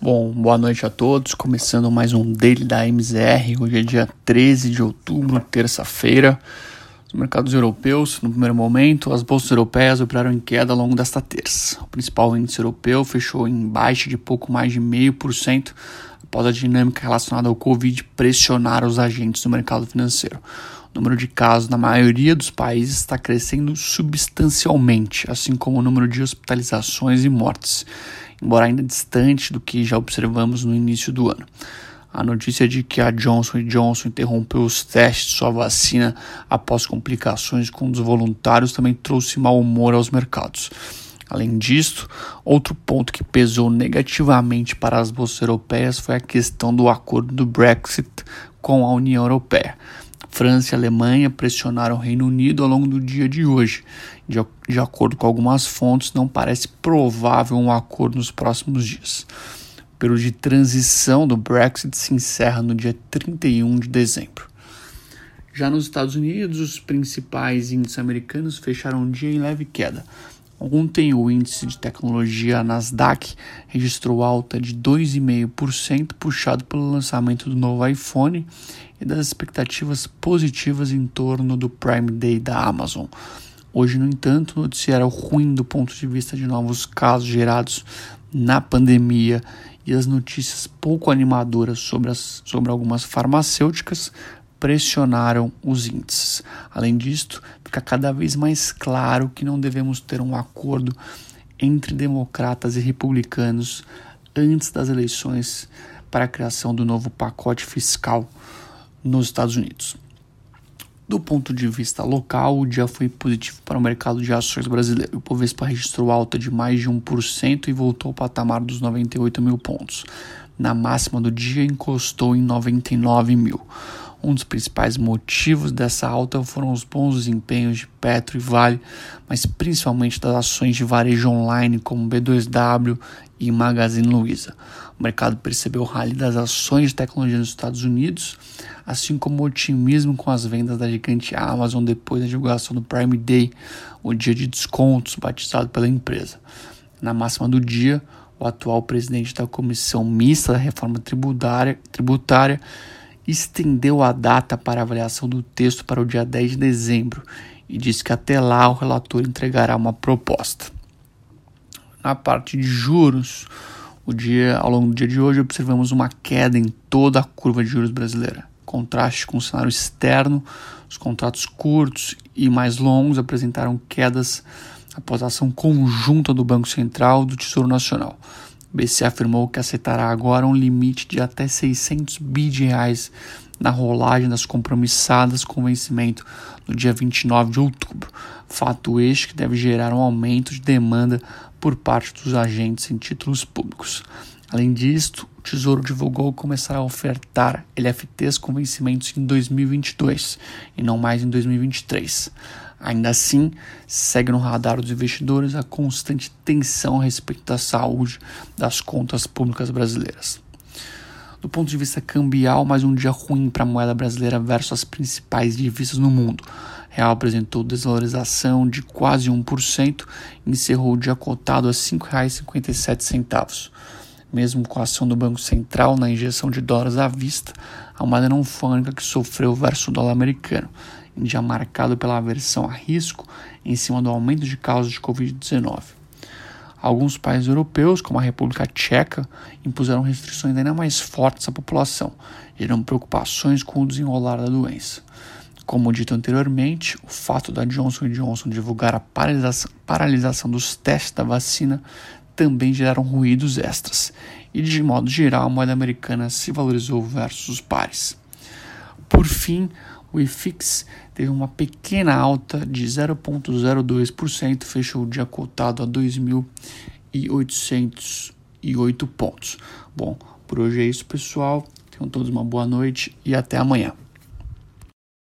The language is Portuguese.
Bom, boa noite a todos. Começando mais um Daily da MZR. Hoje é dia 13 de outubro, terça-feira. Os mercados europeus, no primeiro momento, as bolsas europeias operaram em queda ao longo desta terça. O principal índice europeu fechou em baixa de pouco mais de 0,5% após a dinâmica relacionada ao Covid pressionar os agentes do mercado financeiro. O número de casos na maioria dos países está crescendo substancialmente, assim como o número de hospitalizações e mortes embora ainda distante do que já observamos no início do ano. A notícia de que a Johnson Johnson interrompeu os testes de sua vacina após complicações com os voluntários também trouxe mau humor aos mercados. Além disso, outro ponto que pesou negativamente para as bolsas europeias foi a questão do acordo do Brexit com a União Europeia. França e Alemanha pressionaram o Reino Unido ao longo do dia de hoje. De, de acordo com algumas fontes, não parece provável um acordo nos próximos dias. O período de transição do Brexit se encerra no dia 31 de dezembro. Já nos Estados Unidos, os principais índices americanos fecharam o dia em leve queda. Ontem, o índice de tecnologia Nasdaq registrou alta de 2,5%, puxado pelo lançamento do novo iPhone e das expectativas positivas em torno do Prime Day da Amazon. Hoje, no entanto, o noticiário ruim do ponto de vista de novos casos gerados na pandemia e as notícias pouco animadoras sobre, as, sobre algumas farmacêuticas pressionaram os índices. Além disto, fica cada vez mais claro que não devemos ter um acordo entre democratas e republicanos antes das eleições para a criação do novo pacote fiscal nos Estados Unidos. Do ponto de vista local, o dia foi positivo para o mercado de ações brasileiro. O Bovespa registrou alta de mais de 1% e voltou ao patamar dos 98 mil pontos. Na máxima do dia, encostou em 99 mil. Um dos principais motivos dessa alta foram os bons desempenhos de Petro e Vale, mas principalmente das ações de varejo online como B2W e Magazine Luiza. O mercado percebeu o rally das ações de tecnologia nos Estados Unidos, assim como o otimismo com as vendas da gigante Amazon depois da divulgação do Prime Day, o dia de descontos batizado pela empresa. Na máxima do dia, o atual presidente da Comissão Mista da Reforma Tributária, tributária estendeu a data para avaliação do texto para o dia 10 de dezembro e disse que até lá o relator entregará uma proposta. Na parte de juros, o dia, ao longo do dia de hoje observamos uma queda em toda a curva de juros brasileira. Contraste com o cenário externo, os contratos curtos e mais longos apresentaram quedas após a ação conjunta do Banco Central e do Tesouro Nacional. BC afirmou que aceitará agora um limite de até 600 bi de reais na rolagem das compromissadas com vencimento no dia 29 de outubro. Fato este que deve gerar um aumento de demanda por parte dos agentes em títulos públicos. Além disso, o Tesouro divulgou começar a ofertar LFTs com vencimentos em 2022 e não mais em 2023. Ainda assim, segue no radar dos investidores a constante tensão a respeito da saúde das contas públicas brasileiras. Do ponto de vista cambial, mais um dia ruim para a moeda brasileira versus as principais divisas no mundo. Real apresentou desvalorização de quase 1% e encerrou o dia cotado a R$ 5,57. Mesmo com a ação do Banco Central na injeção de dólares à vista, a moeda não foi a única que sofreu versus o dólar americano dia marcado pela aversão a risco em cima do aumento de casos de Covid-19. Alguns países europeus, como a República Tcheca, impuseram restrições ainda mais fortes à população, gerando preocupações com o desenrolar da doença. Como dito anteriormente, o fato da Johnson Johnson divulgar a paralisação, paralisação dos testes da vacina também geraram ruídos extras, e de modo geral a moeda americana se valorizou versus os pares. Por fim, o IFIX teve uma pequena alta de 0,02%, fechou o dia cotado a 2.808 pontos. Bom, por hoje é isso, pessoal. Tenham todos uma boa noite e até amanhã.